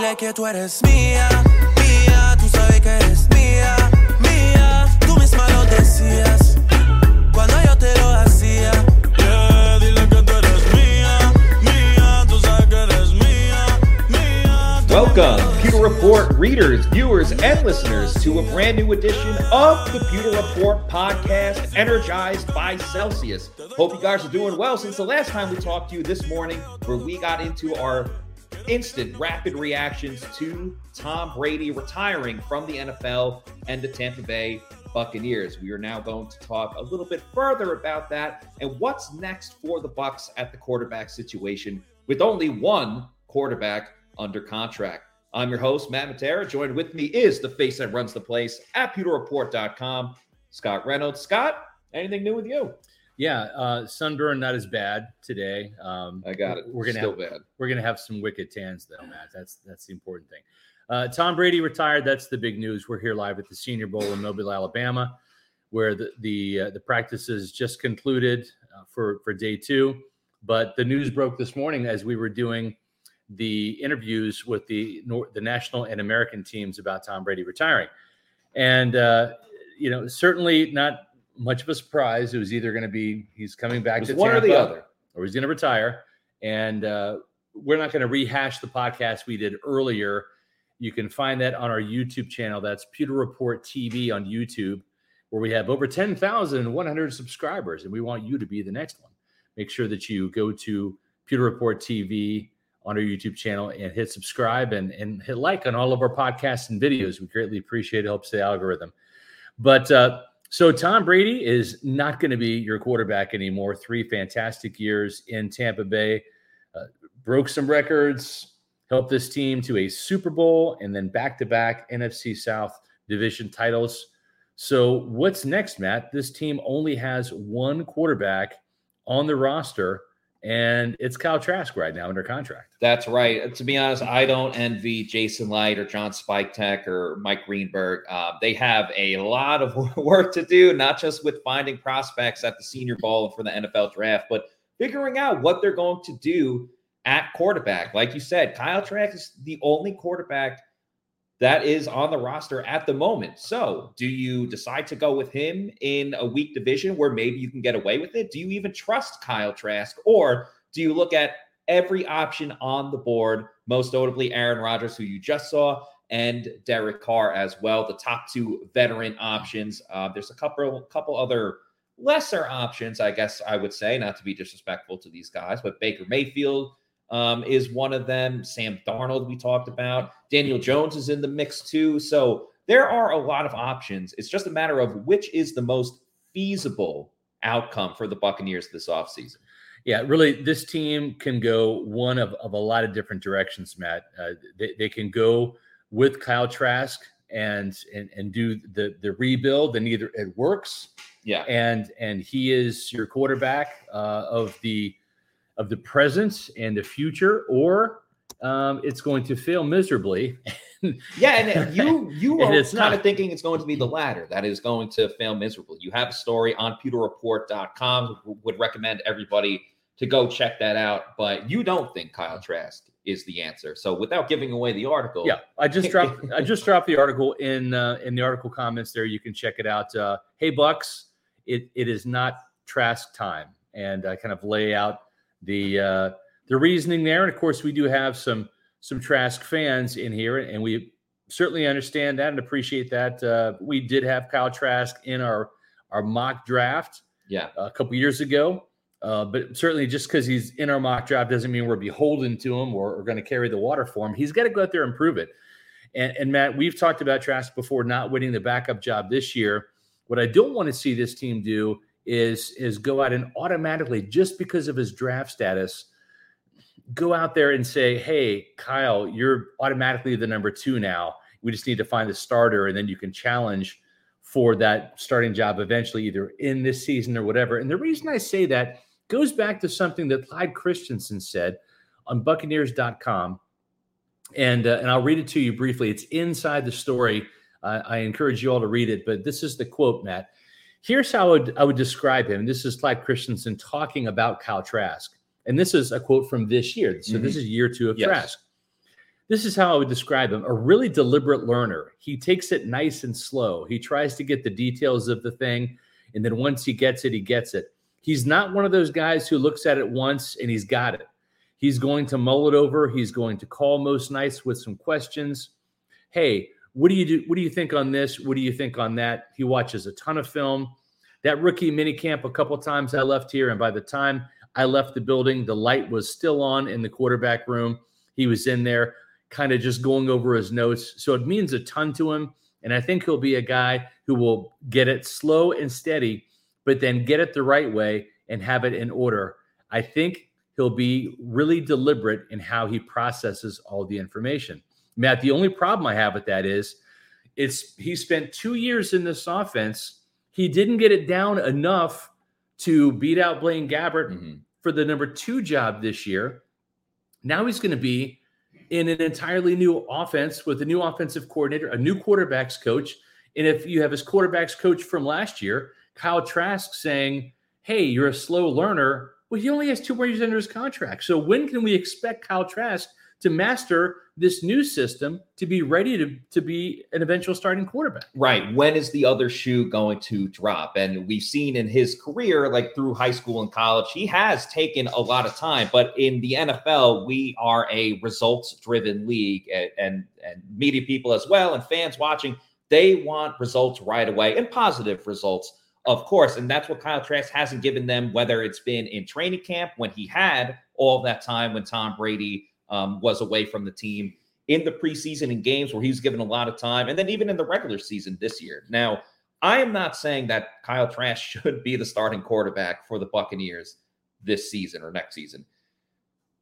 Dile que tú eres mía, mía, tú sabes que eres mía, mía. Tú misma lo decías cuando yo te lo hacía. Yeah, dile que tú eres mía, mía, tú sabes que eres mía, mía. Welcome, Pewter Report readers, viewers, and listeners to a brand new edition of the Pewter Report podcast, energized by Celsius. Hope you guys are doing well since the last time we talked to you this morning, where we got into our instant rapid reactions to Tom Brady retiring from the NFL and the Tampa Bay Buccaneers. We are now going to talk a little bit further about that and what's next for the Bucks at the quarterback situation with only one quarterback under contract. I'm your host, Matt Matera. Joined with me is the face that runs the place at pewterreport.com, Scott Reynolds. Scott, anything new with you? Yeah, uh, sunburn not as bad today. Um, I got it. We're gonna Still have, bad. we're gonna have some wicked tans though, Matt. That's that's the important thing. Uh, Tom Brady retired. That's the big news. We're here live at the Senior Bowl in Mobile, Alabama, where the the uh, the practices just concluded uh, for for day two. But the news broke this morning as we were doing the interviews with the the national and American teams about Tom Brady retiring, and uh, you know certainly not much of a surprise. It was either going to be he's coming back to one or the other. or he's going to retire. And uh, we're not going to rehash the podcast we did earlier. You can find that on our YouTube channel. That's Pewter Report TV on YouTube, where we have over 10,100 subscribers, and we want you to be the next one. Make sure that you go to Pewter Report TV on our YouTube channel and hit subscribe and, and hit like on all of our podcasts and videos. We greatly appreciate it. Helps the algorithm. But uh, so Tom Brady is not going to be your quarterback anymore. Three fantastic years in Tampa Bay, uh, broke some records, helped this team to a Super Bowl, and then back-to-back NFC South division titles. So what's next, Matt? This team only has one quarterback on the roster, and it's Kyle Trask right now under contract. That's right. To be honest, I don't envy Jason Licht or John Spytek or Mike Greenberg. Uh, they have a lot of work to do, not just with finding prospects at the Senior Bowl and for the NFL draft, but figuring out what they're going to do at quarterback. Like you said, Kyle Trask is the only quarterback that is on the roster at the moment. So, do you decide to go with him in a weak division where maybe you can get away with it? Do you even trust Kyle Trask? Or do you look at every option on the board, most notably Aaron Rodgers, who you just saw, and Derek Carr as well, the top two veteran options? Uh, there's a couple, couple other lesser options, I guess I would say, not to be disrespectful to these guys, but Baker Mayfield um, is one of them. Sam Darnold, we talked about. Daniel Jones is in the mix too. So there are a lot of options. It's just a matter of which is the most feasible outcome for the Buccaneers this offseason. Yeah, really, this team can go one of, of a lot of different directions, Matt. Uh, they, they can go with Kyle Trask and and and do the the rebuild, and either it works, Yeah. and and he is your quarterback uh, of the of the present and the future, or um, it's going to fail miserably. Yeah, and you you And are kind of thinking it's going to be the latter that is going to fail miserably. You have a story on pewterreport.com. Would recommend everybody to go check that out. But you don't think Kyle Trask is the answer. So without giving away the article, Yeah, I just dropped I just dropped the article in uh, in the article comments there. You can check it out. Uh, hey Bucks, it it is not Trask time, and I kind of lay out the uh, the reasoning there. And of course, we do have some some Trask fans in here, and we certainly understand that and appreciate that. Uh, we did have Kyle Trask in our our mock draft yeah, a couple years ago. Uh, but certainly, just because he's in our mock draft doesn't mean we're beholden to him or, or going to carry the water for him. He's got to go out there and prove it. And, and Matt, we've talked about Trask before not winning the backup job this year. What I don't want to see this team do is is go out and automatically, just because of his draft status, go out there and say, "Hey, Kyle, you're automatically the number two now. We just need to find the starter, and then you can challenge." for that starting job eventually, either in this season or whatever. And the reason I say that goes back to something that Clyde Christensen said on Buccaneers.com. And, uh, and I'll read it to you briefly. It's inside the story. Uh, I encourage you all to read it, but this is the quote, Matt. Here's how I would, I would describe him. This is Clyde Christensen talking about Kyle Trask. And this is a quote from this year. So this mm-hmm. is year two of Yes. Trask. this is how I would describe him a really deliberate learner. He takes it nice and slow. He tries to get the details of the thing. And then once he gets it, he gets it. He's not one of those guys who looks at it once and he's got it. He's going to mull it over. He's going to call most nights with some questions. Hey, what do you do? What do you think on this? What do you think on that? He watches a ton of film. That rookie mini camp, a couple times I left here, and by the time I left the building, the light was still on in the quarterback room. He was in there kind of just going over his notes. So it means a ton to him. And I think he'll be a guy who will get it slow and steady, but then get it the right way and have it in order. I think he'll be really deliberate in how he processes all the information. Matt, the only problem I have with that is it's he spent two years in this offense. He didn't get it down enough to beat out Blaine Gabbert Mm-hmm. for the number two job this year. Now he's going to be in an entirely new offense with a new offensive coordinator, a new quarterbacks coach. And if you have his quarterbacks coach from last year, Kyle Trask saying, Hey, you're a slow learner. Well, he only has two more years under his contract. So when can we expect Kyle Trask to master this new system to be ready to, to be an eventual starting quarterback? Right. When is the other shoe going to drop? And we've seen in his career, like through high school and college, he has taken a lot of time. But in the NFL, we are a results driven league and, and, and media people as well, and fans watching, they want results right away and positive results, of course. And that's what Kyle Trask hasn't given them, whether it's been in training camp when he had all that time when Tom Brady um, was away from the team in the preseason in games where he was given a lot of time, and then even in the regular season this year. Now, I am not saying that Kyle Trask should be the starting quarterback for the Buccaneers this season or next season.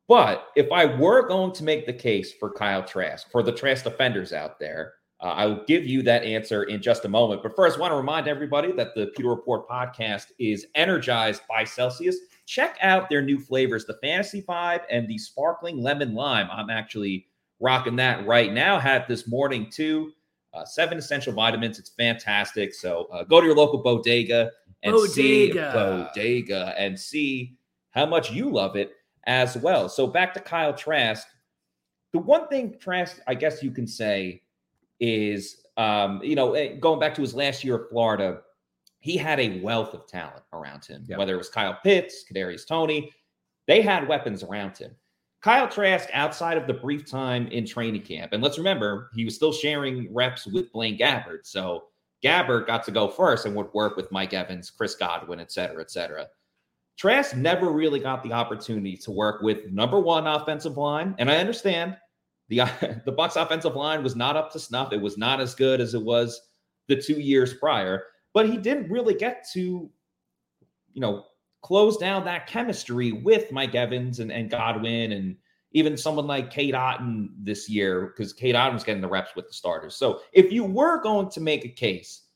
But if I were going to make the case for Kyle Trask, for the Trask defenders out there, uh, I will give you that answer in just a moment. But first, I want to remind everybody that the Pewter Report podcast is energized by Celsius. Check out their new flavors, the Fantasy Five and the Sparkling Lemon Lime. I'm actually rocking that right now. Had this morning too. Uh, seven essential vitamins. It's fantastic. So uh, go to your local bodega and see Bodega. bodega and see how much you love it as well. So back to Kyle Trask. The one thing Trask, I guess you can say, is um, you know eh, going back to his last year at Florida, he had a wealth of talent around him. Yeah. Whether it was Kyle Pitts, Kadarius Toney, they had weapons around him. Kyle Trask, outside of the brief time in training camp, and let's remember he was still sharing reps with Blaine Gabbert, so Gabbert got to go first and would work with Mike Evans, Chris Godwin, et cetera, et cetera. Trask never really got the opportunity to work with number one offensive line, and I understand the the Bucks offensive line was not up to snuff. It was not as good as it was the two years prior, but he didn't really get to, you know, close down that chemistry with Mike Evans and, and Godwin and even someone like Cade Otton this year, because Cade Otton was getting the reps with the starters. So if you were going to make a case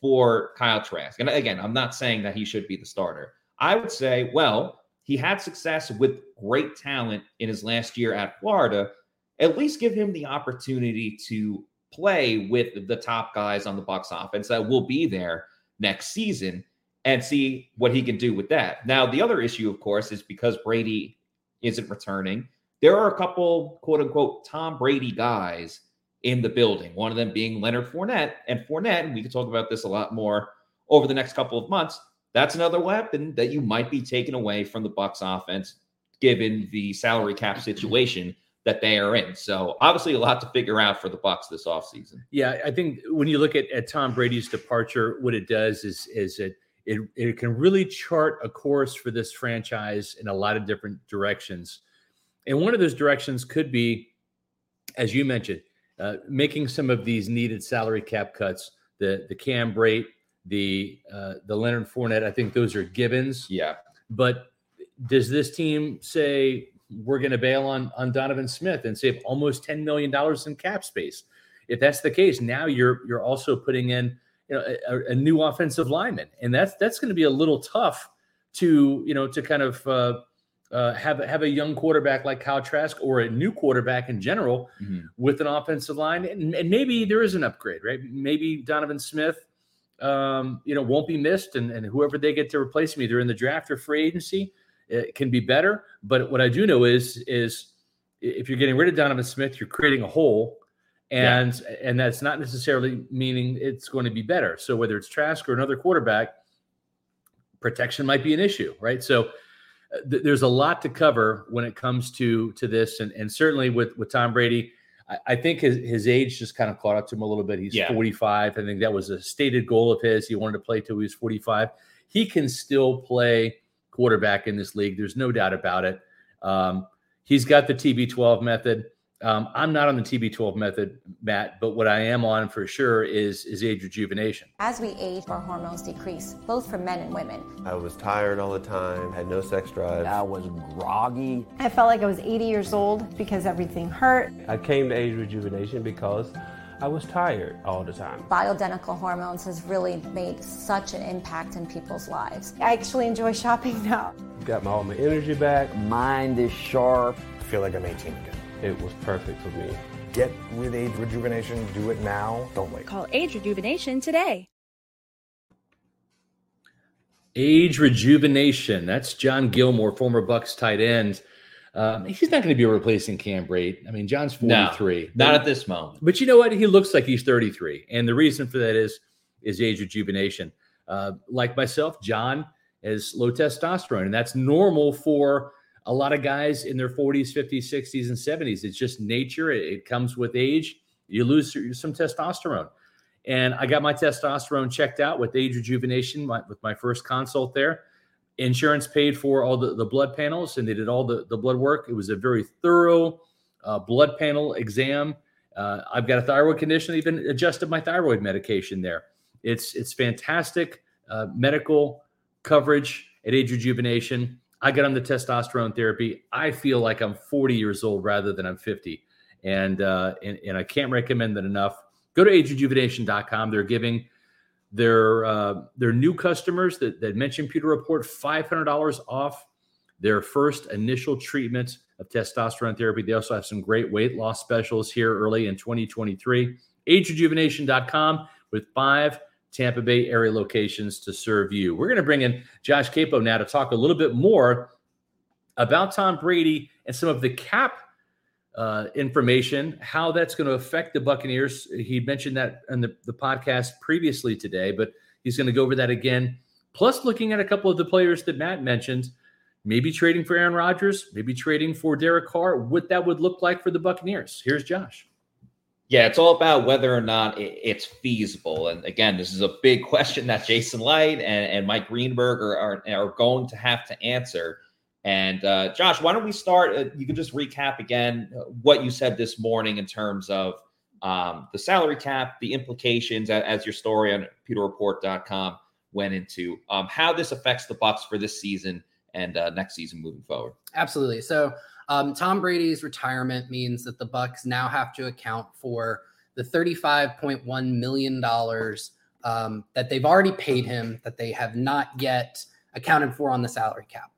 for Kyle Trask, and again, I'm not saying that he should be the starter, I would say, well, he had success with great talent in his last year at Florida. At least give him the opportunity to play with the top guys on the Bucks offense that will be there next season and see what he can do with that. Now, the other issue, of course, is because Brady isn't returning, there are a couple quote unquote Tom Brady guys in the building. One of them being Leonard Fournette. And Fournette, and we can talk about this a lot more over the next couple of months. That's another weapon that you might be taking away from the Bucks offense, given the salary cap situation that they are in. So obviously a lot to figure out for the Bucks this offseason. Yeah, I think when you look at, at Tom Brady's departure, what it does is is it it it can really chart a course for this franchise in a lot of different directions. And one of those directions could be, as you mentioned, uh, making some of these needed salary cap cuts. The the Cam Brate, the uh, the Leonard Fournette. I think those are givens. Yeah. But does this team say we're going to bail on on Donovan Smith and save almost ten million dollars in cap space? If that's the case, now you're you're also putting in you know a, a new offensive lineman, and that's that's going to be a little tough to you know to kind of uh, uh, have have a young quarterback like Kyle Trask or a new quarterback in general Mhm. with an offensive line, and, and maybe there is an upgrade, right? Maybe Donovan Smith, um, you know, won't be missed, and, and whoever they get to replace him, either in the draft or free agency, it can be better. But what I do know is is if you're getting rid of Donovan Smith, you're creating a hole, and yeah. and that's not necessarily meaning it's going to be better. So whether it's Trask or another quarterback, protection might be an issue, right? So uh, th- there's a lot to cover when it comes to to this, and and certainly with with Tom Brady. I, I think his, his age just kind of caught up to him a little bit. He's yeah. 45. I think that was a stated goal of his. He wanted to play till he was 45. He can still play quarterback in this league. There's no doubt about it. Um, he's got the TB12 method. Um, I'm not on the TB12 method, Matt, but what I am on for sure is is age rejuvenation. As we age, our hormones decrease, both for men and women. I was tired all the time, had no sex drive. I was groggy. I felt like I was 80 years old because everything hurt. I came to age rejuvenation because I was tired all the time. Bioidentical hormones has really made such an impact in people's lives. I actually enjoy shopping now. Got my, all my energy back. Mind is sharp. I feel like I'm 18 again. It was perfect for me. Get with Age Rejuvenation. Do it now. Don't wait. Call Age Rejuvenation today. Age Rejuvenation. That's John Gilmore, former Bucks tight end. Um, he's not going to be replacing Cam Brate. I mean, John's 43. No, not at this moment. But you know what? He looks like he's 33. And the reason for that is is age rejuvenation. Uh, like myself, John has low testosterone, and that's normal for a lot of guys in their 40s, 50s, 60s, and 70s. It's just nature. It, it comes with age. You lose some testosterone. And I got my testosterone checked out with age rejuvenation my, with my first consult there insurance paid for all the, the blood panels and they did all the, the blood work. It was a very thorough uh, blood panel exam. Uh, I've got a thyroid condition. They Even adjusted my thyroid medication there. It's it's fantastic uh, medical coverage at age rejuvenation. I got on the testosterone therapy. I feel like I'm 40 years old rather than I'm 50, and uh, and, and I can't recommend that enough. Go to agerejuvenation.com. They're giving their uh, their new customers that, that mentioned Pewter Report $500 off their first initial treatment of testosterone therapy. They also have some great weight loss specials here early in 2023. AgeRejuvenation.com with five Tampa Bay area locations to serve you. We're going to bring in Josh Queipo now to talk a little bit more about Tom Brady and some of the cap uh, information, how that's going to affect the Buccaneers. He mentioned that in the, the podcast previously today, but he's going to go over that again. Plus, looking at a couple of the players that Matt mentioned, maybe trading for Aaron Rodgers, maybe trading for Derek Carr, what that would look like for the Buccaneers. Here's Josh. Yeah, it's all about whether or not it's feasible. And again, this is a big question that Jason Licht and, and Mike Greenberg are, are, are going to have to answer. And uh, Josh, why don't we start? Uh, you can just recap again uh, what you said this morning in terms of um, the salary cap, the implications, as your story on pewterreport.com went into, um, how this affects the Bucks for this season and uh, next season moving forward. Absolutely. So um, Tom Brady's retirement means that the Bucks now have to account for the $35.1 million um, that they've already paid him that they have not yet accounted for on the salary cap.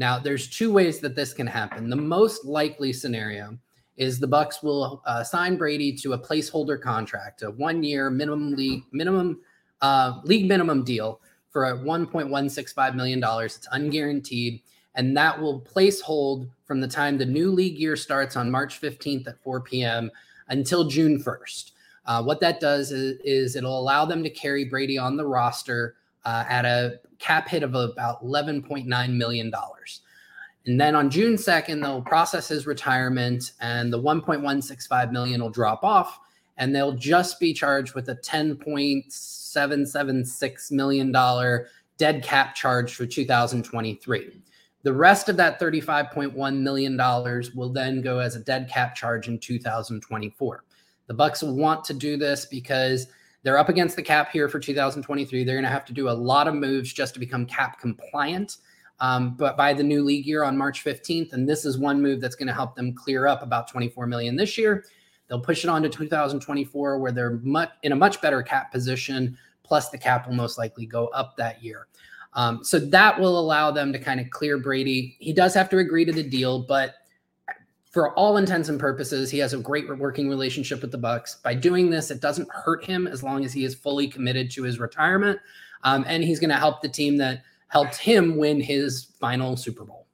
Now, there's two ways that this can happen. The most likely scenario is the Bucks will uh, sign Brady to a placeholder contract, a one-year minimum league minimum uh, league minimum deal for a 1.165 million dollars. It's unguaranteed, and that will place hold from the time the new league year starts on March 15th at 4 p.m. until June 1st. Uh, what that does is, is, it'll allow them to carry Brady on the roster uh, at a cap hit of about $11.9 million. And then on June 2nd, they'll process his retirement and the 1.165 million will drop off and they'll just be charged with a $10.776 million dead cap charge for 2023. The rest of that $35.1 million will then go as a dead cap charge in 2024. The Bucks will want to do this because they're up against the cap here for 2023. They're going to have to do a lot of moves just to become cap compliant. Um, but by the new league year on March 15th, and this is one move that's going to help them clear up about 24 million this year. They'll push it on to 2024, where they're much in a much better cap position. Plus, the cap will most likely go up that year. Um, so that will allow them to kind of clear Brady. He does have to agree to the deal, but for all intents and purposes, he has a great working relationship with the Bucks. By doing this, it doesn't hurt him as long as he is fully committed to his retirement, um, and he's going to help the team that helped him win his final Super Bowl.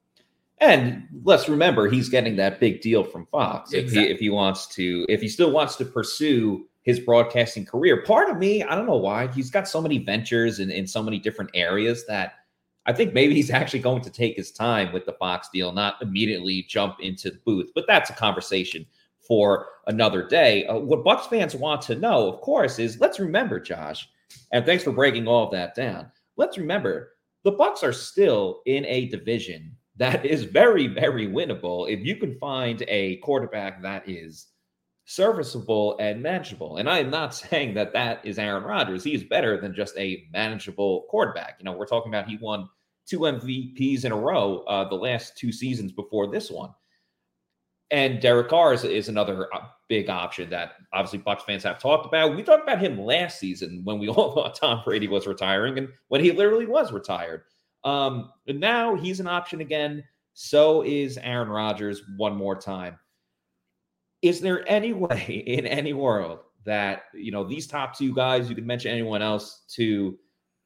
And let's remember, he's getting that big deal from Fox. If, he, if he wants to, if he still wants to pursue his broadcasting career, part of me, I don't know why, he's got so many ventures in, in so many different areas that I think maybe he's actually going to take his time with the Fox deal, not immediately jump into the booth. But that's a conversation for another day. Uh, what Bucks fans want to know, of course, is let's remember, Josh, and thanks for breaking all of that down. Let's remember the Bucks are still in a division that is very, very winnable if you can find a quarterback that is serviceable and manageable. And I am not saying that that is Aaron Rodgers. He is better than just a manageable quarterback. You know, we're talking about he won two MVPs in a row uh, the last two seasons before this one. And Derek Carr is, is another uh, big option that obviously Bucks fans have talked about. We talked about him last season when we all thought Tom Brady was retiring and when he literally was retired. Um, and now he's an option again. So is Aaron Rodgers one more time. Is there any way in any world that you know these top two guys, you could mention anyone else to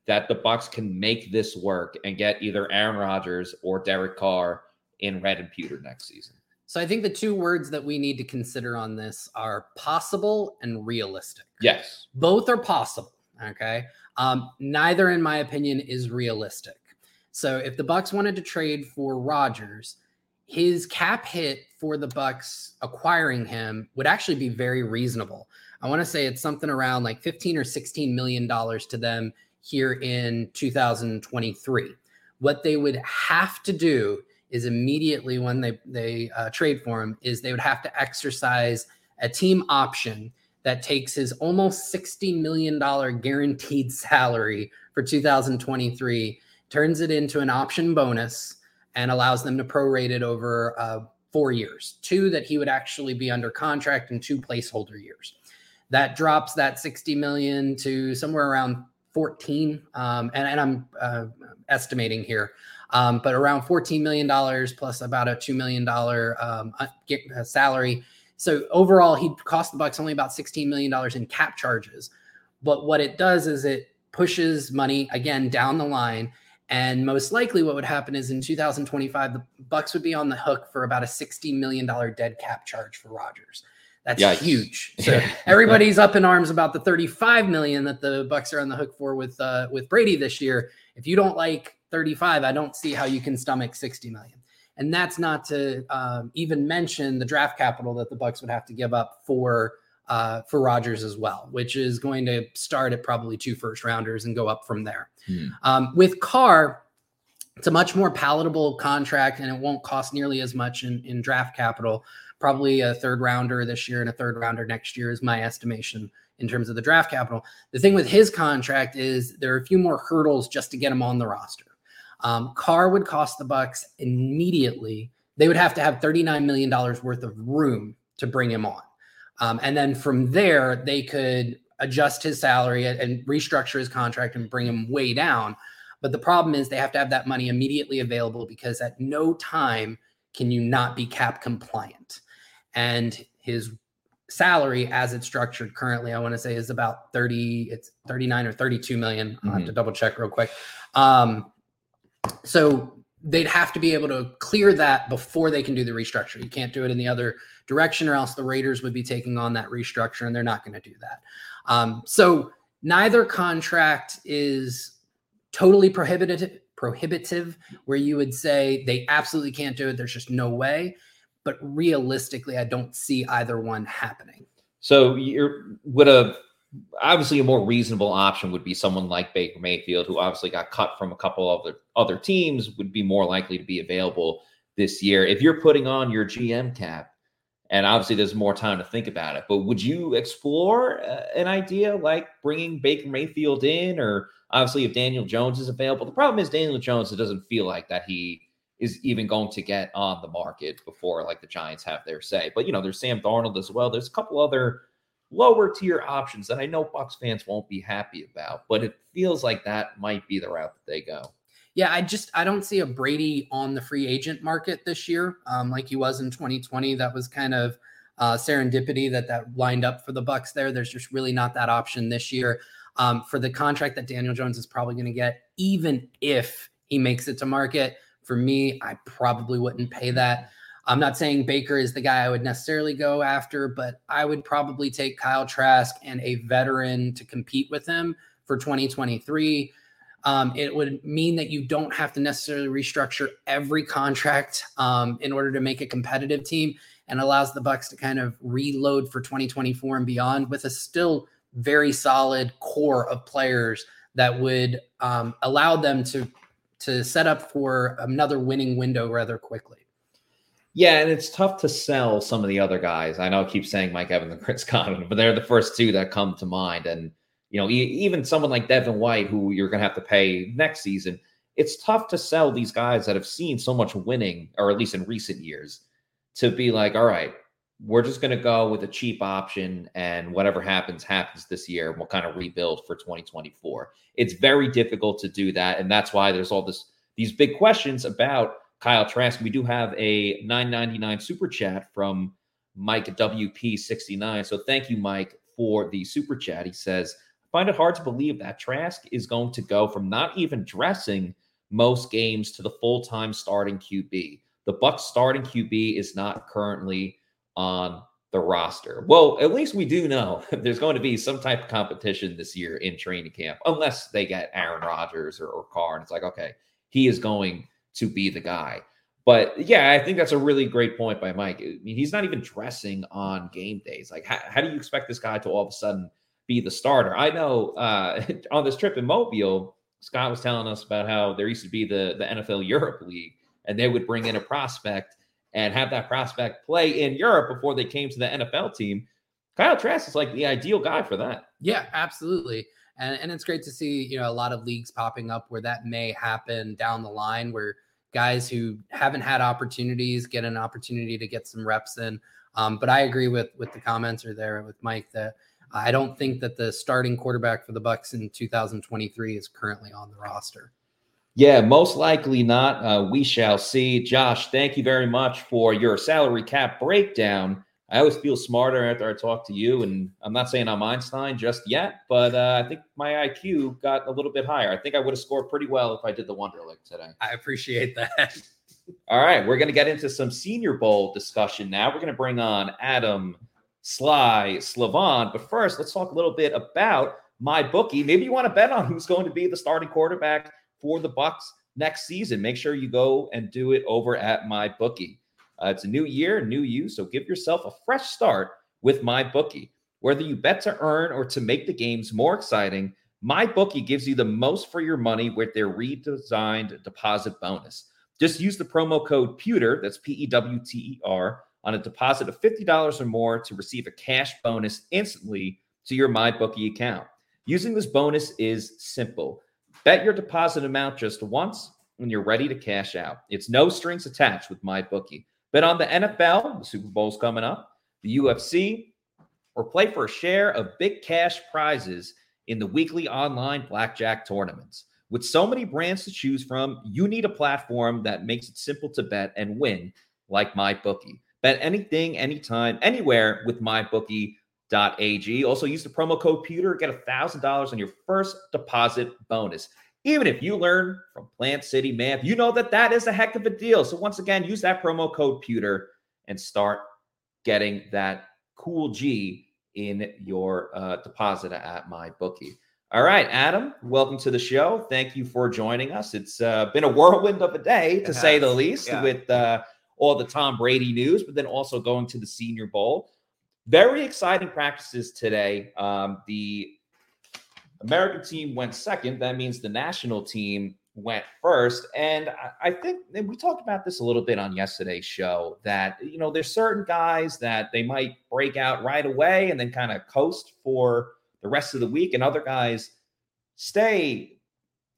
that the Bucks can make this work and get either Aaron Rodgers or Derek Carr in red and pewter next season? So I think the two words that we need to consider on this are possible and realistic. Yes. Both are possible. Okay. Um, neither, in my opinion, is realistic. So if the Bucks wanted to trade for Rodgers, his cap hit for the Bucks acquiring him would actually be very reasonable. I want to say it's something around like 15 or 16 million dollars to them here in 2023. What they would have to do is immediately when they they uh, trade for him is they would have to exercise a team option that takes his almost 60 million dollar guaranteed salary for 2023 turns it into an option bonus and allows them to prorate it over uh, four years two that he would actually be under contract and two placeholder years that drops that 60 million to somewhere around 14 um, and, and i'm uh, estimating here um, but around $14 million plus about a $2 million um, uh, uh, salary. So overall, he cost the Bucks only about $16 million in cap charges. But what it does is it pushes money again down the line. And most likely, what would happen is in 2025, the Bucks would be on the hook for about a $60 million dead cap charge for Rodgers. That's Yikes. huge. So everybody's up in arms about the 35 million that the Bucks are on the hook for with uh, with Brady this year. If you don't like 35, I don't see how you can stomach 60 million. And that's not to um, even mention the draft capital that the Bucks would have to give up for uh, for Rodgers as well, which is going to start at probably two first rounders and go up from there. Hmm. Um, with Carr, it's a much more palatable contract and it won't cost nearly as much in, in draft capital. Probably a third rounder this year and a third rounder next year is my estimation in terms of the draft capital. The thing with his contract is there are a few more hurdles just to get him on the roster. Um, Carr would cost the Bucks immediately. They would have to have $39 million worth of room to bring him on. Um, and then from there, they could adjust his salary and- and restructure his contract and bring him way down. But the problem is they have to have that money immediately available because at no time can you not be cap compliant. And his salary as it's structured currently, I want to say is about 30, it's 39 or 32 million. I'll have to double check real quick. Um, so they'd have to be able to clear that before they can do the restructure. You can't do it in the other direction, or else the Raiders would be taking on that restructure, and they're not going to do that. Um, so neither contract is totally prohibitive. Prohibitive, where you would say they absolutely can't do it. There's just no way. But realistically, I don't see either one happening. So you're would a obviously a more reasonable option would be someone like Baker Mayfield, who obviously got cut from a couple of other other teams, would be more likely to be available this year. If you're putting on your GM cap, and obviously there's more time to think about it, but would you explore uh, an idea like bringing Baker Mayfield in, or obviously if Daniel Jones is available? The problem is Daniel Jones. It doesn't feel like that he is even going to get on the market before like the Giants have their say. But you know, there's Sam Darnold as well. There's a couple other lower tier options that I know Bucks fans won't be happy about, but it feels like that might be the route that they go. Yeah, I just I don't see a Brady on the free agent market this year, um, like he was in 2020. That was kind of uh, serendipity that that lined up for the Bucks. There, there's just really not that option this year um, for the contract that Daniel Jones is probably going to get, even if he makes it to market For me, I probably wouldn't pay that. I'm not saying Baker is the guy I would necessarily go after, but I would probably take Kyle Trask and a veteran to compete with him for 2023. Um, it would mean that you don't have to necessarily restructure every contract um, in order to make a competitive team and allows the bucks to kind of reload for 2024 and beyond with a still very solid core of players that would um, allow them to to set up for another winning window rather quickly. Yeah, and it's tough to sell some of the other guys. I know I keep saying Mike Evans and Chris Godwin, but they're the first two that come to mind. And you know, even someone like Devin White, who you're going to have to pay next season, it's tough to sell these guys that have seen so much winning, or at least in recent years, to be like, all right, we're just going to go with a cheap option and whatever happens happens this year and we'll kind of rebuild for 2024 it's very difficult to do that and that's why there's all this these big questions about kyle trask. We do have a 999 super chat from mike wp69 so thank you mike for the super chat. He says i find it hard to believe that trask is going to go from not even dressing most games to the full-time starting qb the bucks starting qb is not currently on the roster. Well, at least we do know there's going to be some type of competition this year in training camp, unless they get Aaron Rodgers or, or Carr. And it's like, okay, he is going to be the guy. But yeah, I think that's a really great point by Mike. I mean, he's not even dressing on game days. Like, how, how do you expect this guy to all of a sudden be the starter? I know uh, on this trip in Mobile, Scott was telling us about how there used to be the, the NFL Europe League, and they would bring in a prospect and have that prospect play in Europe before they came to the NFL team. Kyle Trask is like the ideal guy for that. Yeah, absolutely. And, and it's great to see, you know, a lot of leagues popping up where that may happen down the line where guys who haven't had opportunities get an opportunity to get some reps in. Um, but I agree with with the comments commenter there with Mike that I don't think that the starting quarterback for the Bucks in 2023 is currently on the roster. Yeah, most likely not. Uh, we shall see. Josh, thank you very much for your salary cap breakdown. I always feel smarter after I talk to you, and I'm not saying I'm Einstein just yet, but uh, I think my IQ got a little bit higher. I think I would have scored pretty well if I did the Wonderlic today. I appreciate that. All right, we're going to get into some Senior Bowl discussion now. We're going to bring on Adam, Sly, Slavon, but first, let's talk a little bit about my bookie. Maybe you want to bet on who's going to be the starting quarterback for the Bucks next season. Make sure you go and do it over at my bookie. Uh, it's a new year, new you, so give yourself a fresh start with my bookie. Whether you bet to earn or to make the games more exciting, my bookie gives you the most for your money with their redesigned deposit bonus. Just use the promo code PEWTER, that's P E W T E R, on a deposit of $50 or more to receive a cash bonus instantly to your MyBookie account. Using this bonus is simple. Bet your deposit amount just once when you're ready to cash out. It's no strings attached with my bookie. Bet on the NFL, the Super Bowl's coming up, the UFC, or play for a share of big cash prizes in the weekly online blackjack tournaments. With so many brands to choose from, you need a platform that makes it simple to bet and win, like my bookie. Bet anything, anytime, anywhere with my bookie ag. Also, use the promo code Pewter, get $1,000 on your first deposit bonus. Even if you learn from Plant City Math, you know that that is a heck of a deal. So, once again, use that promo code Pewter and start getting that cool G in your uh, deposit at my bookie. All right, Adam, welcome to the show. Thank you for joining us. It's uh, been a whirlwind of a day, to say the least, yeah. with uh, all the Tom Brady news, but then also going to the Senior Bowl. Very exciting practices today. Um, the American team went second. That means the national team went first. And I, I think we talked about this a little bit on yesterday's show that, you know, there's certain guys that they might break out right away and then kind of coast for the rest of the week, and other guys stay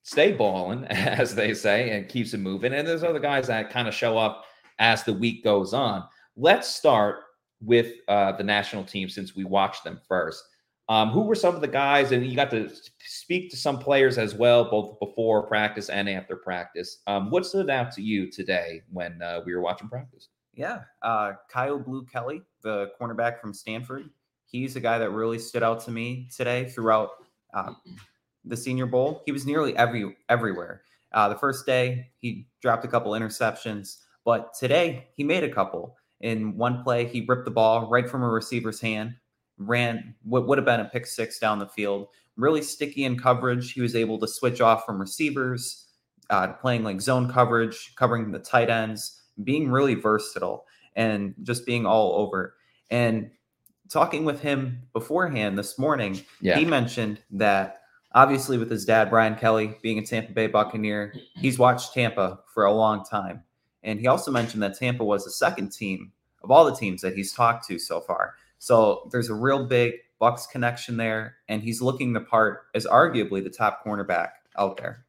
stay balling, as they say, and keeps it moving. And there's other guys that kind of show up as the week goes on. Let's start with uh, the national team since we watched them first. Um, who were some of the guys, and you got to speak to some players as well, both before practice and after practice. Um, what stood out to you today when uh, we were watching practice? Yeah, uh, Kyu Blu Kelly, the cornerback from Stanford. He's a guy that really stood out to me today throughout uh, the Senior Bowl. He was nearly every everywhere. Uh, the first day, he dropped a couple interceptions, but today he made a couple. In one play, he ripped the ball right from a receiver's hand, ran what would have been a pick six down the field. Really sticky in coverage. He was able to switch off from receivers, uh, playing like zone coverage, covering the tight ends, being really versatile and just being all over. And talking with him beforehand this morning, Yeah. he mentioned that obviously with his dad, Brian Kelly, being a Tampa Bay Buccaneer, he's watched Tampa for a long time. And he also mentioned that Tampa was the second team of all the teams that he's talked to so far. So there's a real big Bucks connection there, and he's looking the part as arguably the top cornerback out there.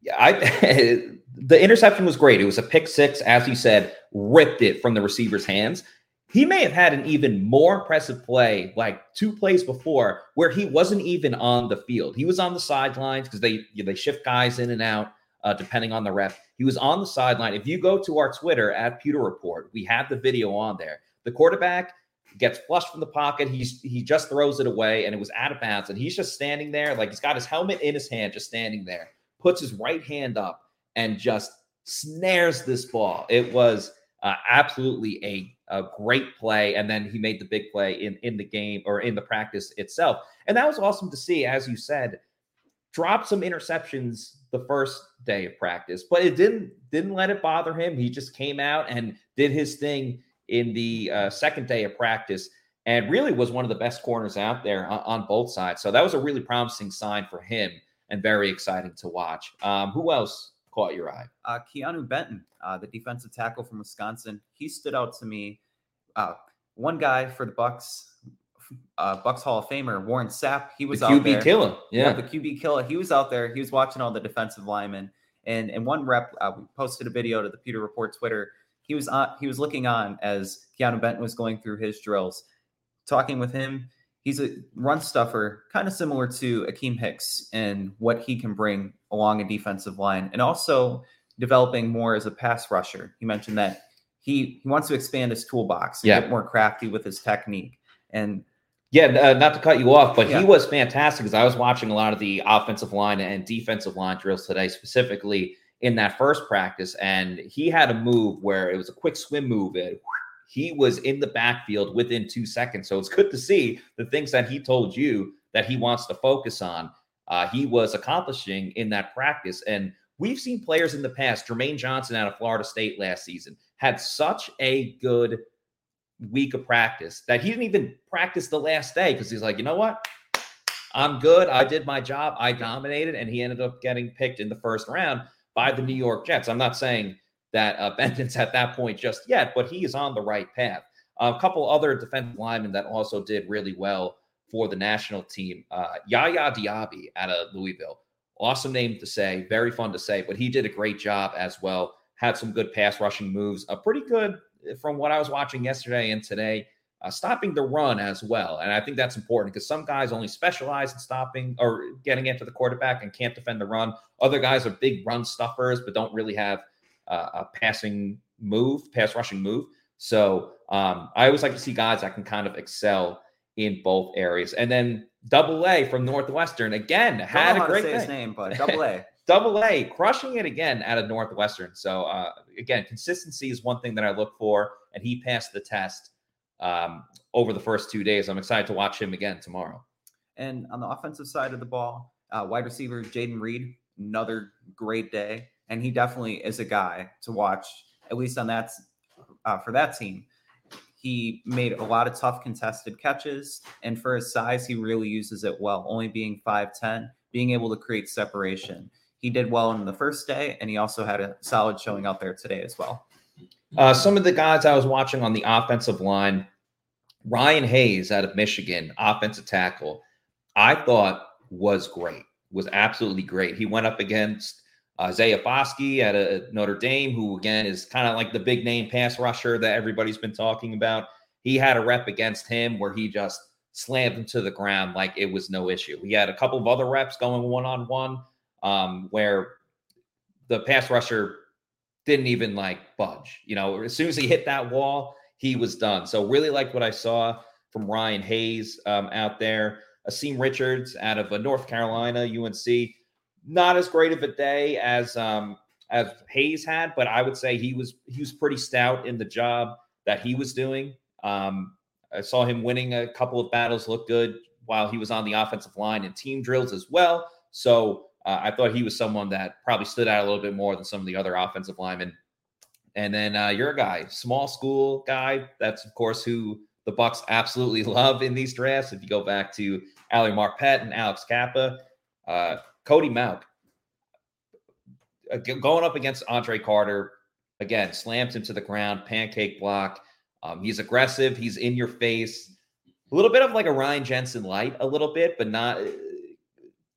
Yeah, I the interception was great. It was a pick six, as you said, ripped it from the receiver's hands. He may have had an even more impressive play, like two plays before, where he wasn't even on the field. He was on the sidelines because they they shift guys in and out uh, depending on the ref. He was on the sideline. If you go to our Twitter at Pewter Report, we have the video on there. The quarterback gets flushed from the pocket. He's he just throws it away, and it was out of bounds. And he's just standing there, like he's got his helmet in his hand, just standing there. Puts his right hand up and just snares this ball. It was uh, absolutely a, a great play, and then he made the big play in in the game or in the practice itself, and that was awesome to see. As you said, dropped some interceptions the first day of practice, but it didn't didn't let it bother him. He just came out and did his thing in the uh, second day of practice, and really was one of the best corners out there on, on both sides. So that was a really promising sign for him, and very exciting to watch. Um, who else caught your eye? Uh, Keanu Benton, uh, the defensive tackle from Wisconsin, he stood out to me. Uh, one guy for the Bucks, uh, Bucks Hall of Famer Warren Sapp, he was The QB there. killer, yeah. the QB killer. He was out there. He was watching all the defensive linemen, and in one rep, uh, we posted a video to the Pewter Report Twitter. He was on. He was looking on as Keanu Benton was going through his drills, talking with him. He's a run stuffer, kind of similar to Akiem Hicks and what he can bring along a defensive line, and also developing more as a pass rusher. He mentioned that he, he wants to expand his toolbox and Yeah. get more crafty with his technique. And Yeah, uh, not to cut you off, but Yeah. he was fantastic because I was watching a lot of the offensive line and defensive line drills today, specifically in that first practice. And he had a move where it was a quick swim move. And he was in the backfield within two seconds. So it's good to see the things that he told you that he wants to focus on. Uh, he was accomplishing in that practice. And we've seen players in the past, Jermaine Johnson out of Florida State last season, had such a good week of practice that he didn't even practice the last day because he's like, you know what? I'm good. I did my job. I dominated, and he ended up getting picked in the first round by the New York Jets. I'm not saying that uh, Benton's at that point just yet, but he is on the right path. a couple other defensive linemen that also did really well for the national team. Uh, Yaya Diaby out of Louisville. Awesome name to say, very fun to say, but he did a great job as well. Had some good pass rushing moves, a pretty good from what I was watching yesterday and today, uh, stopping the run as well. And I think that's important because some guys only specialize in stopping or getting into the quarterback and can't defend the run. Other guys are big run stuffers, but don't really have uh, a passing move, pass rushing move. So um, I always like to see guys that can kind of excel in both areas. And then Double A from Northwestern again had a great say day. his name, but Double A. Double A, crushing it again out of Northwestern. So uh, again, consistency is one thing that I look for, and he passed the test um, over the first two days. I'm excited to watch him again tomorrow. And on the offensive side of the ball, uh, wide receiver Jayden Reed, another great day, and he definitely is a guy to watch. At least on that uh, for that team, he made a lot of tough contested catches, and for his size, he really uses it well. Only being five ten, being able to create separation. He did well in the first day, and he also had a solid showing out there today as well. Uh, some of the guys I was watching on the offensive line, Ryan Hayes out of Michigan, offensive tackle, I thought was great, was absolutely great. He went up against Isaiah Foskey at a Notre Dame, who again is kind of like the big name pass rusher that everybody's been talking about. He had a rep against him where he just slammed him to the ground like it was no issue. He had a couple of other reps going one on one where the pass rusher didn't even like budge. You know, as soon as he hit that wall, he was done. So really liked what I saw from Ryan Hayes um, out there. Asim Richards out of uh, North Carolina, UNC. not as great of a day as um, as Hayes had, but I would say he was he was pretty stout in the job that he was doing. Um, I saw him winning a couple of battles, look good while he was on the offensive line and team drills as well. So uh, I thought he was someone that probably stood out a little bit more than some of the other offensive linemen. And then uh, your guy, small school guy. That's of course who the Bucs absolutely love in these drafts. If you go back to Ali Marpet and Alex Cappa, uh, Cody Mauch uh, going up against Andre Carter again, slams him to the ground, pancake block. Um, he's aggressive. He's in your face. A little bit of like a Ryan Jensen light, a little bit, but not.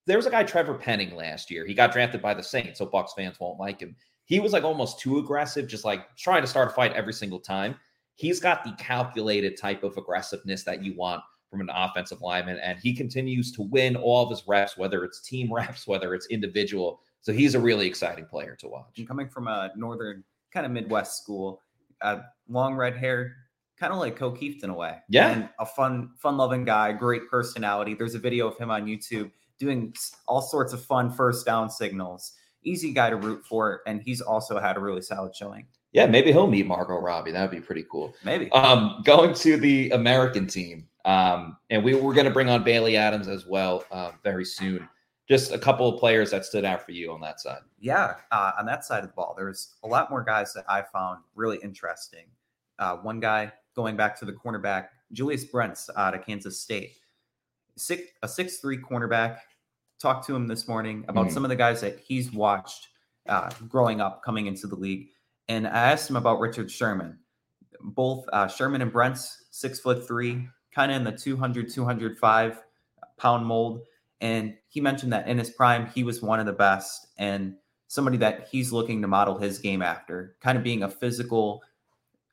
There was a guy, Trevor Penning, last year. He got drafted by the Saints, so Bucs fans won't like him. He was like almost too aggressive, just like trying to start a fight every single time. He's got the calculated type of aggressiveness that you want from an offensive lineman, and he continues to win all of his reps, whether it's team reps, whether it's individual. So he's a really exciting player to watch. And coming from a northern kind of Midwest school, uh, long red hair, kind of like Kieft in a way. Yeah. And a fun, fun loving guy, great personality. There's a video of him on YouTube doing all sorts of fun first down signals. Easy guy to root for. And he's also had a really solid showing. Yeah, maybe he'll meet Margot Robbie. That would be pretty cool. Maybe. Um, going to the American team, um, and we we're going to bring on Bailey Adams as well uh, very soon. Just a couple of players that stood out for you on that side. Yeah, uh, on that side of the ball, there's a lot more guys that I found really interesting. Uh, one guy going back to the cornerback, Julius Brents out of Kansas State, six, a six-three cornerback. Talked to him this morning about Mhm. some of the guys that he's watched uh, growing up, coming into the league, and I asked him about Richard Sherman. Both uh, Sherman and Brents six foot three, kind of in the 200, 205 pound mold. And he mentioned that in his prime, he was one of the best and somebody that he's looking to model his game after, kind of being a physical,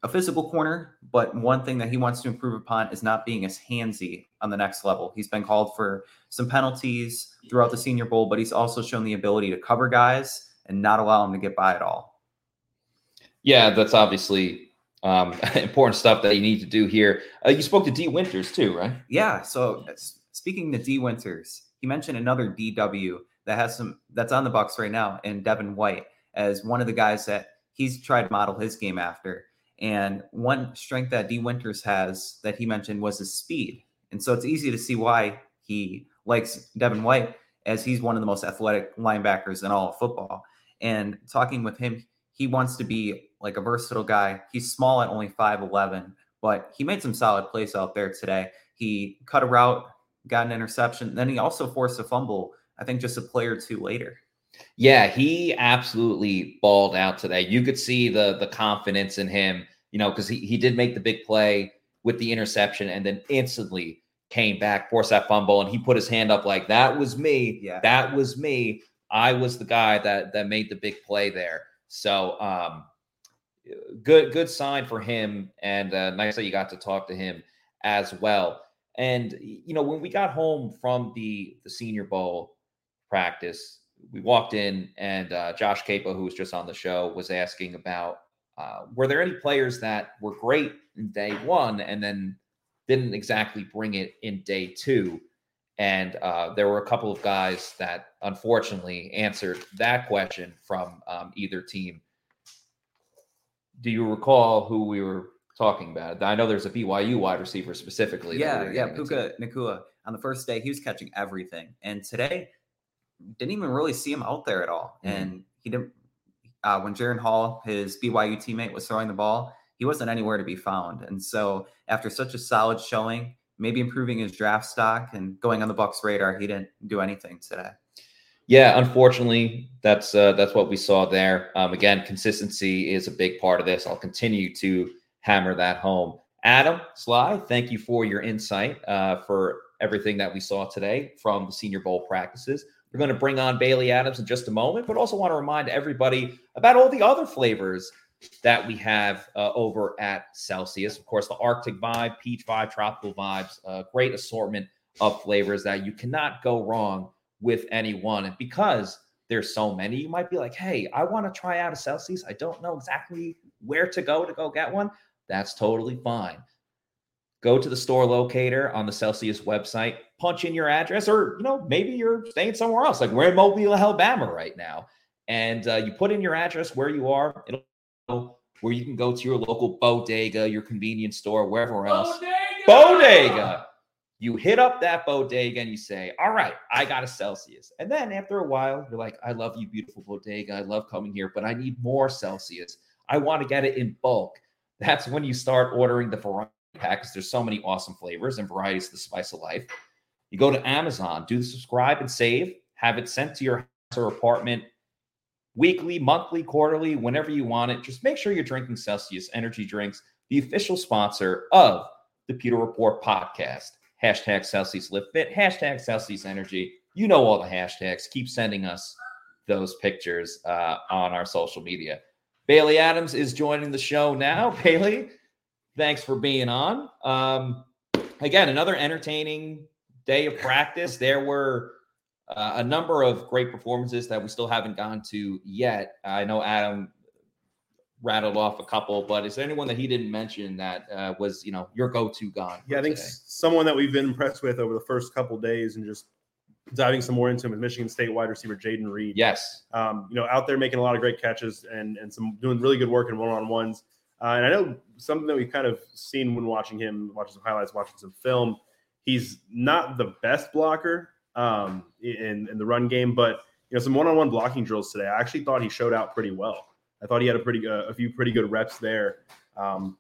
a physical corner. But one thing that he wants to improve upon is not being as handsy on the next level. He's been called for some penalties throughout the Senior Bowl, but he's also shown the ability to cover guys and not allow them to get by at all. Yeah, that's obviously um, important stuff that you need to do here. Uh, you spoke to Dee Winters too, right? Yeah. So speaking to Dee Winters, he mentioned another DW that has some that's on the Bucs right now, and Devin White as one of the guys that he's tried to model his game after. And one strength that Dee Winters has that he mentioned was his speed. And so it's easy to see why he likes Devin White as he's one of the most athletic linebackers in all of football. And talking with him, he wants to be like a versatile guy. He's small at only 5'11, but he made some solid plays out there today. He cut a route, got an interception. Then he also forced a fumble, I think just a play or two later. Yeah, he absolutely balled out today. You could see the the confidence in him, you know, because he, he did make the big play with the interception and then instantly came back, forced that fumble, and he put his hand up like that was me. Yeah. That was me. I was the guy that that made the big play there. So um good good sign for him and uh, nice that you got to talk to him as well. And you know, when we got home from the the Senior Bowl practice, we walked in and uh, Josh Queipo, who was just on the show, was asking about uh, were there any players that were great in day one and then didn't exactly bring it in day two. And uh, there were a couple of guys that unfortunately answered that question from um, either team. Do you recall who we were talking about? I know there's a BYU wide receiver specifically. Yeah, yeah. Puka Nacua on the first day, he was catching everything. And today, didn't even really see him out there at all. Mhm. And he didn't, uh, when Jaren Hall, his BYU teammate, was throwing the ball, he wasn't anywhere to be found. And so, after such a solid showing, maybe improving his draft stock and going on the Bucs radar, he didn't do anything today. Yeah, unfortunately, that's uh, that's what we saw there. Um, again, consistency is a big part of this. I'll continue to hammer that home. Adam Sly, thank you for your insight uh, for everything that we saw today from the Senior Bowl practices. We're going to bring on Bailey Adams in just a moment, but also want to remind everybody about all the other flavors that we have uh, over at Celsius. Of course, the Arctic Vibe, Peach Vibe, Tropical Vibes, a great assortment of flavors that you cannot go wrong with anyone. And because there's so many, you might be like, hey, I want to try out a Celsius. I don't know exactly where to go to go get one. That's totally fine. Go to the store locator on the Celsius website, punch in your address, or you know maybe you're staying somewhere else. Like we're in Mobile, Alabama right now, and uh, you put in your address where you are. It'll know where you can go to your local bodega, your convenience store, wherever else. Bodega. You hit up that bodega and you say, All right, I got a Celsius. And then after a while, you're like, I love you, beautiful bodega. I love coming here, but I need more Celsius. I want to get it in bulk. That's when you start ordering the variety pack because there's so many awesome flavors and varieties of the spice of life. You go to Amazon, do the subscribe and save, have it sent to your house or apartment weekly, monthly, quarterly, whenever you want it. Just make sure you're drinking Celsius energy drinks, the official sponsor of the Pewter Report podcast. Hashtag Celsius Lift Fit, hashtag Celsius Energy. You know all the hashtags. Keep sending us those pictures uh, on our social media. Bailey Adams is joining the show now. Bailey, thanks for being on. Um, again, another entertaining day of practice. There were uh, a number of great performances that we still haven't gone to yet. I know Adam rattled off a couple, but is there anyone that he didn't mention that uh, was, you know, your go-to guy? Yeah, I think today? someone that we've been impressed with over the first couple days and just diving some more into him is Michigan State wide receiver Jayden Reed. Yes. Um, you know, out there making a lot of great catches and and some doing really good work in one-on-ones. Uh, and I know something that we've kind of seen when watching him, watching some highlights, watching some film. He's not the best blocker um, in in the run game, but you know, some one-on-one blocking drills today. I actually thought he showed out pretty well. I thought he had a pretty uh, a few pretty good reps there. Um,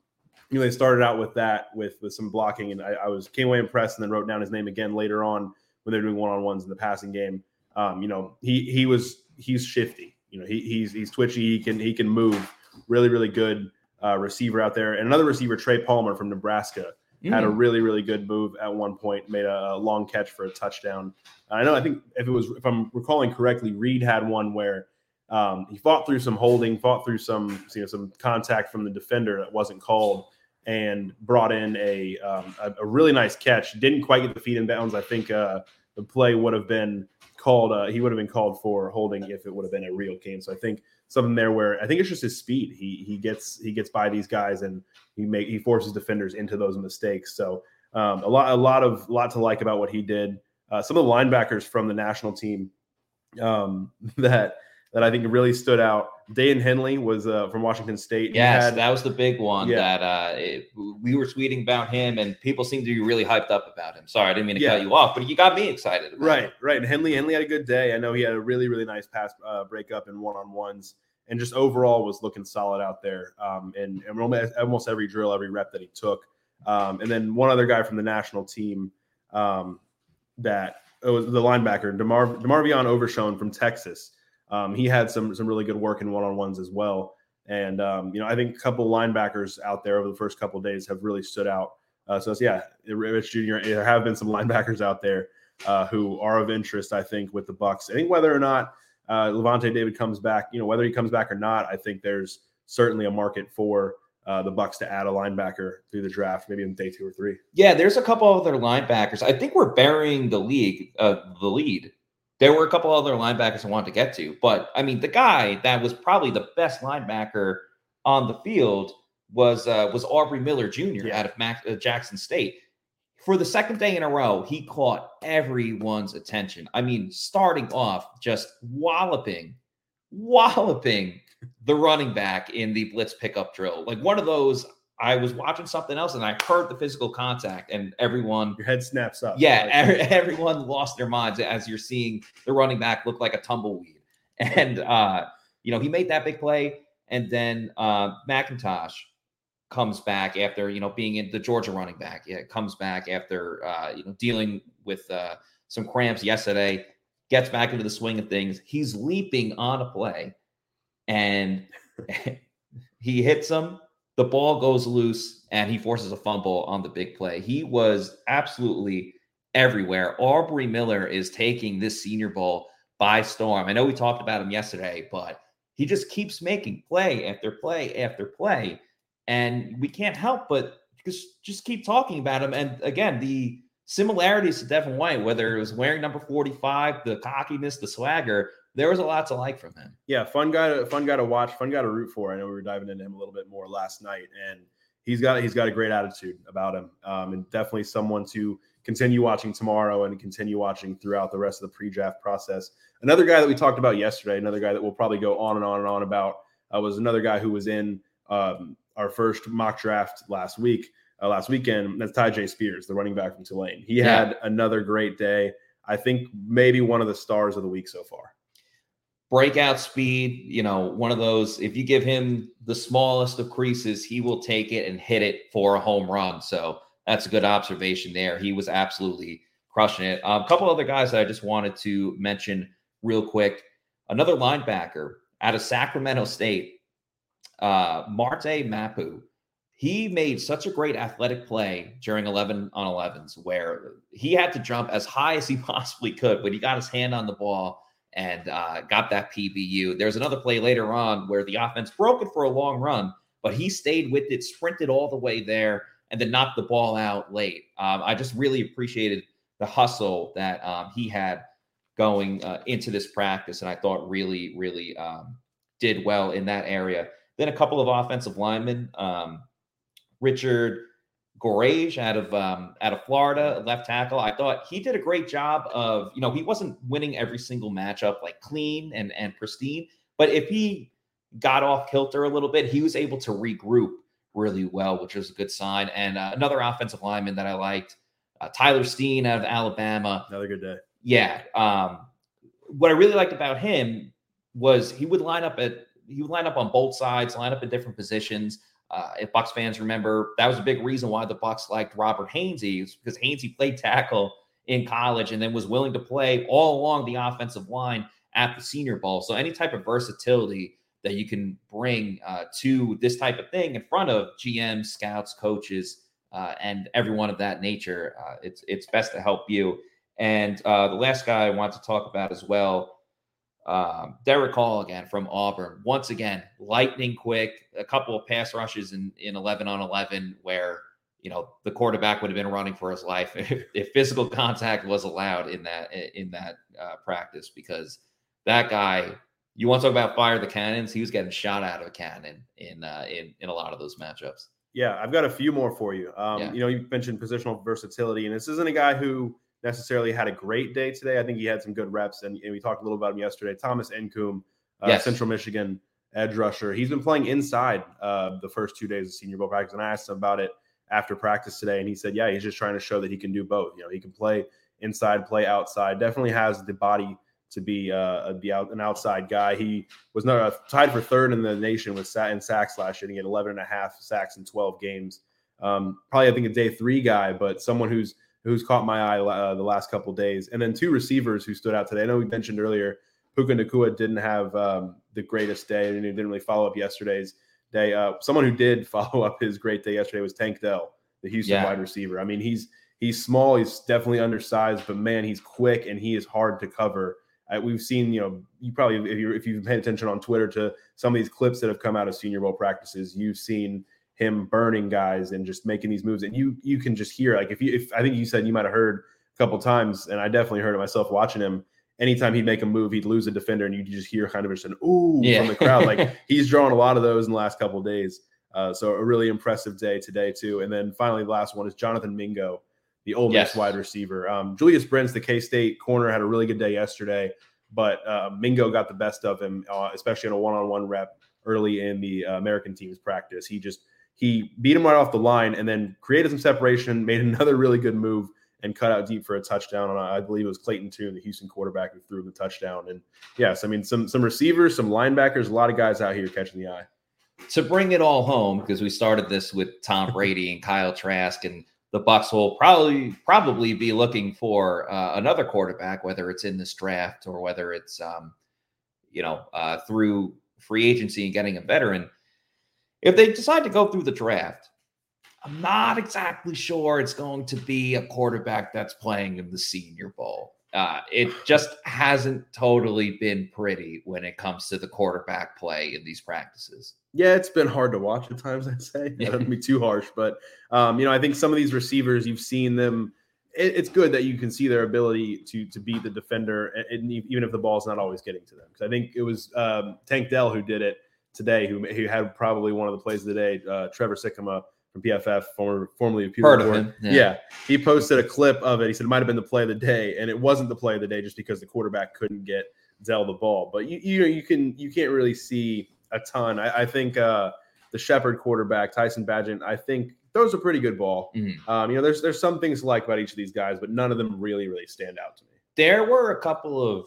you know, they started out with that with with some blocking, and I, I, was came away impressed, and then wrote down his name again later on when they're doing one on ones in the passing game. Um, you know, he he was he's shifty. You know, he, he's he's twitchy. He can he can move. Really really good uh, receiver out there, and another receiver Trey Palmer from Nebraska mm. had a really really good move at one point. Made a, a long catch for a touchdown. I know. I think if it was if I'm recalling correctly, Reed had one where um, he fought through some holding, fought through some you know some contact from the defender that wasn't called, and brought in a um, a, a, really nice catch. Didn't quite get the feet in bounds. I think uh, the play would have been called. Uh, he would have been called for holding if it would have been a real game. So I think something there where I think it's just his speed. He he gets he gets by these guys and he make he forces defenders into those mistakes. So um, a lot a lot of lot to like about what he did. Uh, some of the linebackers from the national team um, that that I think really stood out. Daiyan Henley was uh, from Washington State. Yes, had, that was the big one yeah. that uh, it, we were tweeting about him, and people seemed to be really hyped up about him. Sorry, I didn't mean to yeah. cut you off, but you got me excited. right, it. right. And Henley, Henley had a good day. I know he had a really, really nice pass uh, breakup and one on ones, and just overall was looking solid out there. Um, and, and almost every drill, every rep that he took. Um, and then one other guy from the national team um, that it was the linebacker Demar DeMarvion Overshown from Texas um, he had some some really good work in one on ones as well. And um, you know, I think a couple linebackers out there over the first couple days have really stood out. Uh, so yeah, Rich Jr. There have been some linebackers out there uh, who are of interest. I think with the Bucs. I think whether or not uh, Lavonte David comes back, you know, whether he comes back or not, I think there's certainly a market for uh, the Bucs to add a linebacker through the draft, maybe in day two or three. Yeah, there's a couple other linebackers. I think we're burying the league, uh, the lead there were a couple other linebackers I wanted to get to, but I mean, the guy that was probably the best linebacker on the field was uh, was Aubrey Miller Jr. Yeah. out of Mac- uh, Jackson State. For the second day in a row, he caught everyone's attention. I mean, starting off just walloping, walloping the running back in the blitz pickup drill, like one of those I was watching something else and I heard the physical contact, and everyone your head snaps up. Yeah, like, everyone lost their minds as you're seeing the running back look like a tumbleweed. And uh, you know, he made that big play, and then uh, McIntosh comes back after you know being in the Georgia running back. Yeah, comes back after uh, you know dealing with uh, some cramps yesterday. Gets back into the swing of things. He's leaping on a play, and he hits him the ball goes loose and he forces a fumble on the big play. He was absolutely everywhere. Aubrey Miller is taking this senior bowl by storm. I know we talked about him yesterday, but he just keeps making play after play after play. And we can't help but just, just keep talking about him. And again, the similarities to Devin White, whether it was wearing number 45, the cockiness, the swagger, there was a lot to like from him. Yeah, fun guy, to, fun guy to watch, fun guy to root for. I know we were diving into him a little bit more last night, and he's got he's got a great attitude about him, um, and definitely someone to continue watching tomorrow and continue watching throughout the rest of the pre-draft process. Another guy that we talked about yesterday, another guy that we'll probably go on and on and on about, uh, was another guy who was in um, our first mock draft last week, uh, last weekend. That's Tyjae Spears, the running back from Tulane. He Yeah. had another great day. I think maybe one of the stars of the week so far. Breakout speed, you know, one of those, if you give him the smallest of creases, he will take it and hit it for a home run. So that's a good observation there. He was absolutely crushing it. Um, a couple other guys that I just wanted to mention real quick. Another linebacker out of Sacramento State, uh, Marte Mapu. He made such a great athletic play during 11 on 11s where he had to jump as high as he possibly could, but he got his hand on the ball and uh, got that PBU. There's another play later on where the offense broke it for a long run, but he stayed with it, sprinted all the way there, and then knocked the ball out late. Um, I just really appreciated the hustle that um, he had going uh, into this practice, and I thought really, really um, did well in that area. Then a couple of offensive linemen, um, Richard Gouraige out of um, out of Florida, left tackle. I thought he did a great job of, you know, he wasn't winning every single matchup like clean and and pristine, but if he got off kilter a little bit, he was able to regroup really well, which was a good sign. And uh, another offensive lineman that I liked, uh, Tyler Steen out of Alabama. Another good day. Yeah. Um, what I really liked about him was he would line up at he would line up on both sides, line up in different positions. Uh, if Bucs fans remember, that was a big reason why the Bucs liked Robert Hainsey because Hainsey played tackle in college and then was willing to play all along the offensive line at the Senior Bowl. So any type of versatility that you can bring uh, to this type of thing in front of GMs, scouts, coaches, uh, and everyone of that nature, uh, it's it's best to help you. And uh, the last guy I want to talk about as well, um, Derick Hall again from Auburn. Once again, lightning quick. A couple of pass rushes in in eleven on eleven where you know the quarterback would have been running for his life if, if physical contact was allowed in that in that uh, practice because that guy. You want to talk about fire the cannons? He was getting shot out of a cannon in uh, in in a lot of those matchups. Yeah, I've got a few more for you. Um, Yeah. You know, you mentioned positional versatility, and this isn't a guy who necessarily had a great day today. I think he had some good reps, and, and we talked a little about him yesterday. Thomas Incoom, uh, Yes. Central Michigan edge rusher. He's been playing inside uh, the first two days of Senior Bowl practice, and I asked him about it after practice today, and he said, "Yeah, he's just trying to show that he can do both. You know, he can play inside, play outside. Definitely has the body." To be uh, be out, an outside guy, he was not uh, tied for third in the nation with sat in sacks last year. He had 11 and a half sacks in 12 games. Um, probably I think a day three guy, but someone who's who's caught my eye uh, the last couple days. And then two receivers who stood out today. I know we mentioned earlier Puka Nacua didn't have um, the greatest day, and he didn't really follow up yesterday's day. Uh, someone who did follow up his great day yesterday was Tank Dell, the Houston Yeah. wide receiver. I mean, he's he's small, he's definitely undersized, but man, he's quick and he is hard to cover. Uh, we've seen, you know, you probably if you if you've paid attention on Twitter to some of these clips that have come out of Senior Bowl practices, you've seen him burning guys and just making these moves, and you you can just hear like if you if I think you said you might have heard a couple times, and I definitely heard it myself watching him. Anytime he'd make a move, he'd lose a defender, and you just hear kind of just an ooh Yeah. from the crowd. Like he's drawn a lot of those in the last couple of days. Uh, so a really impressive day today too. And then finally, the last one is Jonathan Mingo, the Ole Miss Yes. wide receiver. Um, Julius Brents, the K State corner, had a really good day yesterday, but uh, Mingo got the best of him, uh, especially in a one-on-one rep early in the uh, American team's practice. He just he beat him right off the line and then created some separation, made another really good move, and cut out deep for a touchdown. And I believe it was Clayton Tune, the Houston quarterback, who threw the touchdown. And yes, I mean some some receivers, some linebackers, a lot of guys out here catching the eye. to bring it all home because we started this with Tom Brady and Kyle Trask, and the Bucs will probably probably be looking for uh, another quarterback, whether it's in this draft or whether it's um, you know uh, through free agency and getting a veteran. If they decide to go through the draft, I'm not exactly sure it's going to be a quarterback that's playing in the Senior Bowl. Uh, it just hasn't totally been pretty when it comes to the quarterback play in these practices. Yeah, it's been hard to watch at times. I'd say I don't be too harsh, but um, you know, I think some of these receivers, you've seen them. It, it's good that you can see their ability to to beat the defender, and, and even if the ball's not always getting to them. Because I think it was um, Tank Dell who did it today, who who had probably one of the plays of the day. Uh, Trevor Sikkema from PFF, former formerly of Heard of him, Yeah. yeah. he posted a clip of it. He said it might have been the play of the day, and it wasn't the play of the day just because the quarterback couldn't get Zell the ball. But you you you can you can't really see a ton. I, I think uh, the Shepherd quarterback Tyson Bagent, I think throws a pretty good ball. Mhm. Um, you know, there's there's some things to like about each of these guys, but none of them really really stand out to me. There were a couple of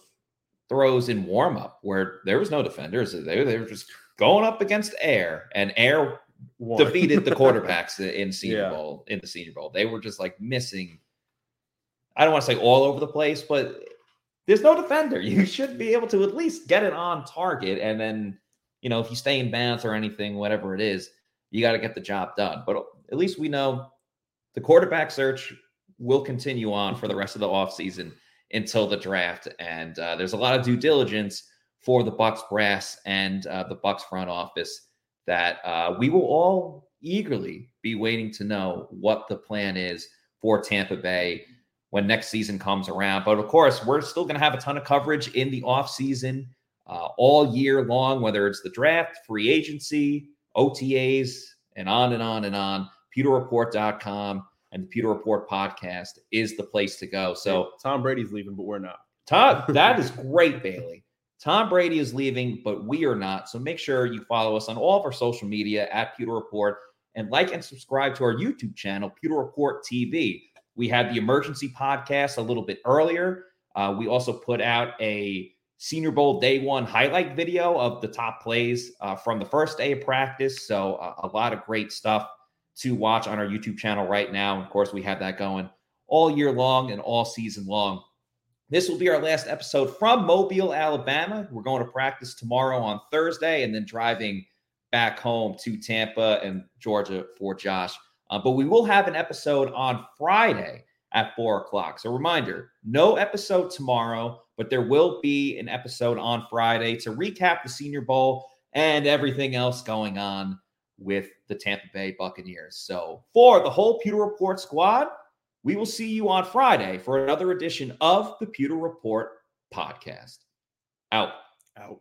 throws in warm up where there was no defenders. They, they were just going up against air, and air defeated the quarterbacks in Senior Yeah. Bowl. In the Senior Bowl, they were just like missing. I don't want to say all over the place, but there's no defender. You should be able to at least get it on target, and then you know if you stay in bounds or anything, whatever it is, you got to get the job done. But at least we know the quarterback search will continue on for the rest of the offseason until the draft, and uh, there's a lot of due diligence for the Bucs brass and uh, the Bucs front office that uh, we will all eagerly be waiting to know what the plan is for Tampa Bay when next season comes around. But of course, we're still going to have a ton of coverage in the offseason uh, all year long, whether it's the draft, free agency, OTAs, and on and on and on. PewterReport.com and the Pewter Report podcast is the place to go. So Tom Brady's leaving, but we're not. Todd, that is great, Bailey. Tom Brady is leaving, but we are not. So make sure you follow us on all of our social media at Pewter Report and like and subscribe to our YouTube channel, Pewter Report TV. We had the emergency podcast a little bit earlier. Uh, we also put out a Senior Bowl day one highlight video of the top plays uh, from the first day of practice. So uh, a lot of great stuff to watch on our YouTube channel right now. And of course, we have that going all year long and all season long. This will be our last episode from Mobile, Alabama. We're going to practice tomorrow on Thursday and then driving back home to Tampa and Georgia for Josh. Uh, but we will have an episode on Friday at four o'clock. So, reminder no episode tomorrow, but there will be an episode on Friday to recap the Senior Bowl and everything else going on with the Tampa Bay Buccaneers. So, for the whole Pewter Report squad, we will see you on Friday for another edition of the Pewter Report podcast. Out. Out.